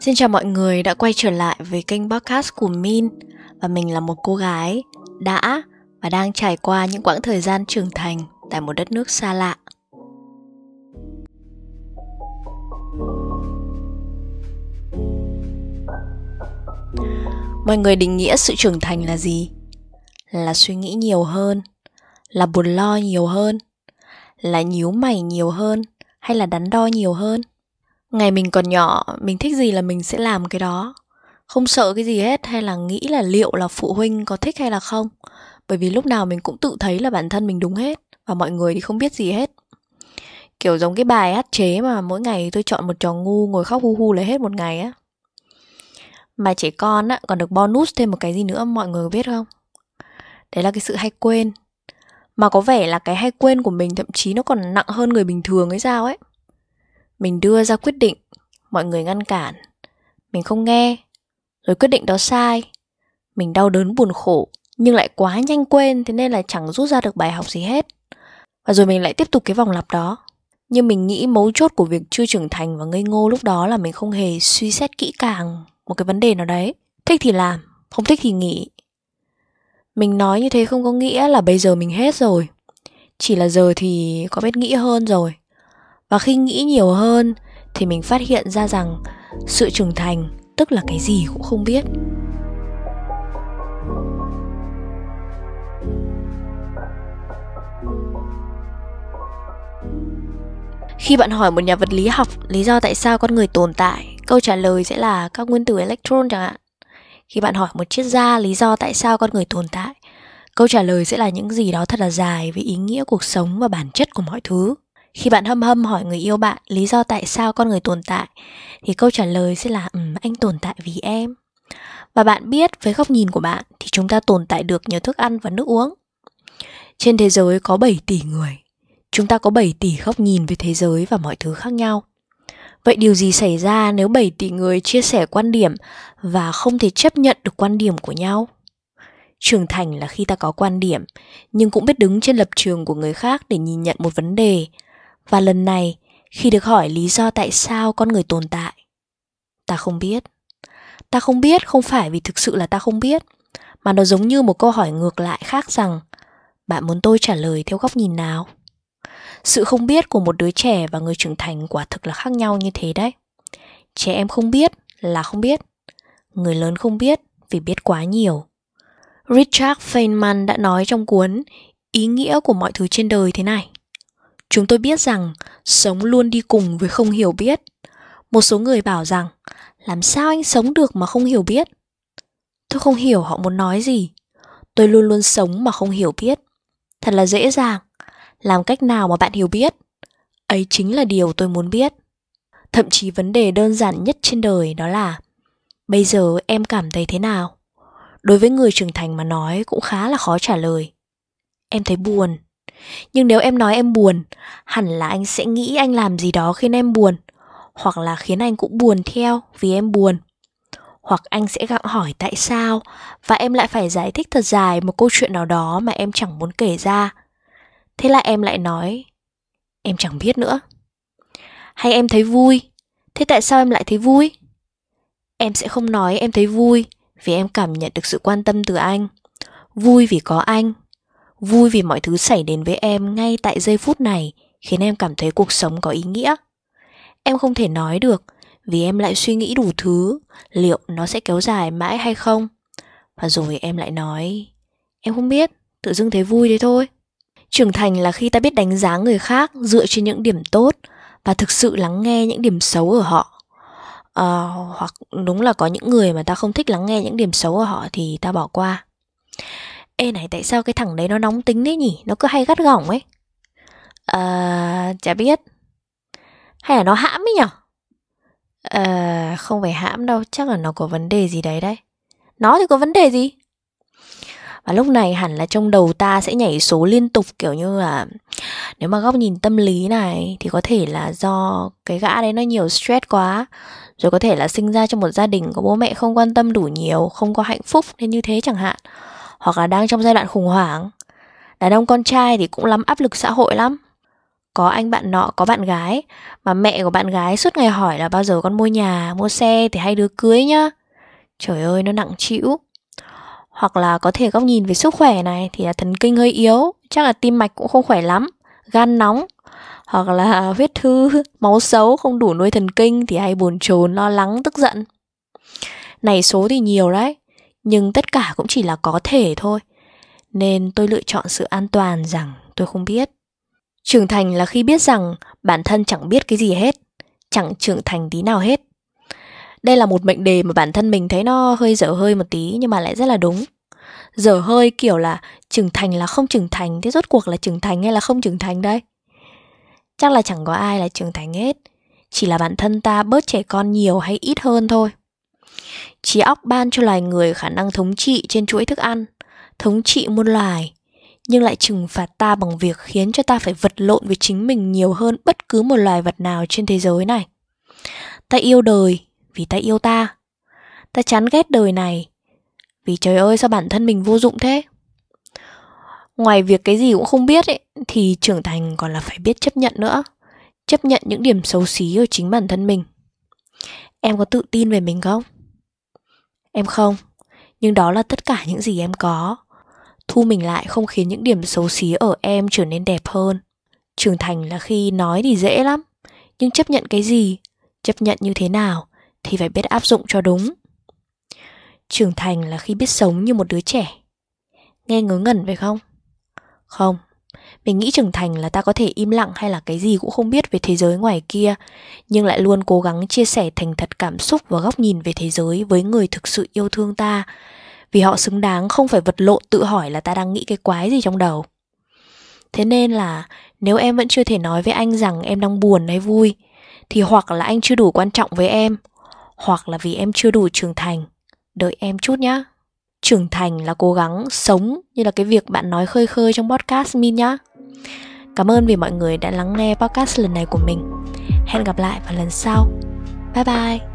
Xin chào mọi người đã quay trở lại với kênh podcast của Min. Và mình là một cô gái đã và đang trải qua những quãng thời gian trưởng thành tại một đất nước xa lạ. Mọi người định nghĩa sự trưởng thành là gì? Là suy nghĩ nhiều hơn, Là buồn lo nhiều hơn, Là nhíu mày nhiều hơn? Hay là đắn đo nhiều hơn? ngày mình còn nhỏ, mình thích gì là mình sẽ làm cái đó. Không sợ cái gì hết hay là nghĩ là liệu là phụ huynh có thích hay là không. Bởi vì lúc nào mình cũng tự thấy là bản thân mình đúng hết và mọi người thì không biết gì hết. Kiểu giống cái bài hát chế mà mỗi ngày tôi chọn một trò ngu ngồi khóc hu hu lấy hết một ngày á. Mà trẻ con á, còn được bonus thêm một cái gì nữa, mọi người biết không? Đấy là cái sự hay quên mà có vẻ là cái hay quên của mình thậm chí nó còn nặng hơn người bình thường ấy sao ấy. Mình đưa ra quyết định, mọi người ngăn cản. Mình không nghe, rồi quyết định đó sai. Mình đau đớn buồn khổ, nhưng lại quá nhanh quên, thế nên là chẳng rút ra được bài học gì hết. Và rồi mình lại tiếp tục cái vòng lặp đó. Nhưng mình nghĩ mấu chốt của việc chưa trưởng thành và ngây ngô lúc đó là mình không hề suy xét kỹ càng một cái vấn đề nào đấy. Thích thì làm, không thích thì nghỉ mình nói như thế không có nghĩa là bây giờ mình hết rồi. Chỉ là giờ thì có biết nghĩ hơn rồi. Và khi nghĩ nhiều hơn thì mình phát hiện ra rằng sự trưởng thành, tức là cái gì cũng không biết. Khi bạn hỏi một nhà vật lý học lý do tại sao con người tồn tại, câu trả lời sẽ là các nguyên tử electron chẳng hạn khi bạn hỏi một triết gia lý do tại sao con người tồn tại. Câu trả lời sẽ là những gì đó thật là dài về ý nghĩa cuộc sống và bản chất của mọi thứ. Khi bạn hâm hâm hỏi người yêu bạn lý do tại sao con người tồn tại thì câu trả lời sẽ là um, anh tồn tại vì em. Và bạn biết với góc nhìn của bạn thì chúng ta tồn tại được nhờ thức ăn và nước uống. Trên thế giới có 7 tỷ người chúng ta có 7 tỷ góc nhìn về thế giới và mọi thứ khác nhau vậy điều gì xảy ra nếu 7 tỷ người chia sẻ quan điểm và không thể chấp nhận được quan điểm của nhau trưởng thành là khi ta có quan điểm nhưng cũng biết đứng trên lập trường của người khác để nhìn nhận một vấn đề và lần này, khi được hỏi lý do tại sao con người tồn tại, ta không biết. Ta không biết không phải vì thực sự là ta không biết, mà nó giống như một câu hỏi ngược lại khác rằng bạn muốn tôi trả lời theo góc nhìn nào? Sự không biết của một đứa trẻ và người trưởng thành quả thực là khác nhau như thế đấy. Trẻ em không biết là không biết, người lớn không biết vì biết quá nhiều. Richard Feynman đã nói trong cuốn Ý nghĩa của mọi thứ trên đời thế này. Chúng tôi biết rằng sống luôn đi cùng với không hiểu biết. Một số người bảo rằng làm sao anh sống được mà không hiểu biết? Tôi không hiểu họ muốn nói gì. Tôi luôn luôn sống mà không hiểu biết. Thật là dễ dàng. Làm cách nào mà bạn hiểu biết? Ấy chính là điều tôi muốn biết. Thậm chí vấn đề đơn giản nhất trên đời đó là Bây giờ em cảm thấy thế nào? Đối với người trưởng thành mà nói cũng khá là khó trả lời. Em thấy buồn, nhưng nếu em nói em buồn hẳn là anh sẽ nghĩ anh làm gì đó khiến em buồn hoặc là khiến anh cũng buồn theo vì em buồn hoặc anh sẽ gặng hỏi tại sao và em lại phải giải thích thật dài một câu chuyện nào đó mà em chẳng muốn kể ra thế là em lại nói, em chẳng biết nữa. Hay em thấy vui? Thế tại sao em lại thấy vui? Em sẽ không nói em thấy vui vì em cảm nhận được sự quan tâm từ anh. Vui vì có anh. Vui vì mọi thứ xảy đến với em ngay tại giây phút này khiến em cảm thấy cuộc sống có ý nghĩa. Em không thể nói được vì em lại suy nghĩ đủ thứ liệu nó sẽ kéo dài mãi hay không. Và rồi em lại nói, em không biết, tự dưng thấy vui đấy thôi trưởng thành là khi ta biết đánh giá người khác dựa trên những điểm tốt và thực sự lắng nghe những điểm xấu ở họ. À, hoặc đúng là có những người mà ta không thích lắng nghe những điểm xấu ở họ thì ta bỏ qua. Ê này tại sao cái thằng đấy nó nóng tính đấy nhỉ? Nó cứ hay gắt gỏng ấy. À chả biết. Hay là nó hãm ấy nhở? À không phải hãm đâu Chắc là nó có vấn đề gì đấy đấy. Nó thì có vấn đề gì? Và lúc này hẳn là trong đầu ta sẽ nhảy số liên tục, kiểu như là nếu mà góc nhìn tâm lý này thì có thể là do cái gã đấy nó nhiều stress quá, rồi có thể là sinh ra trong một gia đình có bố mẹ không quan tâm đủ nhiều, không có hạnh phúc, nên như thế chẳng hạn. Hoặc là đang trong giai đoạn khủng hoảng. Đàn ông con trai thì cũng lắm áp lực xã hội lắm. Có anh bạn nọ, có bạn gái, mà mẹ của bạn gái suốt ngày hỏi là bao giờ con mua nhà, mua xe thì hai đứa cưới nhá. Trời ơi, nó nặng chịu hoặc là có thể góc nhìn về sức khỏe này thì là thần kinh hơi yếu, chắc là tim mạch cũng không khỏe lắm, gan nóng, hoặc là huyết thư, máu xấu không đủ nuôi thần kinh thì hay buồn chồn, lo lắng, tức giận. Này số thì nhiều đấy, nhưng tất cả cũng chỉ là có thể thôi, nên tôi lựa chọn sự an toàn rằng tôi không biết. Trưởng thành là khi biết rằng bản thân chẳng biết cái gì hết, chẳng trưởng thành tí nào hết đây là một mệnh đề mà bản thân mình thấy nó hơi dở hơi một tí, nhưng mà lại rất là đúng. Dở hơi kiểu là trưởng thành là không trưởng thành, thế rốt cuộc là trưởng thành hay là không trưởng thành đây? Chắc là chẳng có ai là trưởng thành hết. Chỉ là bản thân ta bớt trẻ con nhiều hay ít hơn thôi. Trí óc ban cho loài người khả năng thống trị trên chuỗi thức ăn, thống trị muôn loài, nhưng lại trừng phạt ta bằng việc khiến cho ta phải vật lộn với chính mình nhiều hơn bất cứ một loài vật nào trên thế giới này. Ta yêu đời vì ta yêu ta. Ta chán ghét đời này. Vì trời ơi, sao bản thân mình vô dụng thế? Ngoài việc cái gì cũng không biết ấy, thì trưởng thành còn là phải biết chấp nhận nữa. Chấp nhận những điểm xấu xí của chính bản thân mình. Em có tự tin về mình không? Em không. Nhưng đó là tất cả những gì em có. Thu mình lại không khiến những điểm xấu xí ở em trở nên đẹp hơn. Trưởng thành là khi nói thì dễ lắm. Nhưng chấp nhận cái gì? Chấp nhận như thế nào? Thì phải biết áp dụng cho đúng. Trưởng thành là khi biết sống như một đứa trẻ. Nghe ngớ ngẩn phải không? Không. Mình nghĩ trưởng thành là ta có thể im lặng hay là cái gì cũng không biết về thế giới ngoài kia, nhưng lại luôn cố gắng chia sẻ thành thật cảm xúc và góc nhìn về thế giới với người thực sự yêu thương ta. Vì họ xứng đáng không phải vật lộn tự hỏi là ta đang nghĩ cái quái gì trong đầu. Thế nên là, nếu em vẫn chưa thể nói với anh rằng em đang buồn hay vui, thì hoặc là anh chưa đủ quan trọng với em hoặc là vì em chưa đủ trưởng thành. Đợi em chút nhá. Trưởng thành là cố gắng sống như là cái việc bạn nói khơi khơi trong podcast min nhá. Cảm ơn vì mọi người đã lắng nghe podcast lần này của mình. Hẹn gặp lại vào lần sau. Bye bye.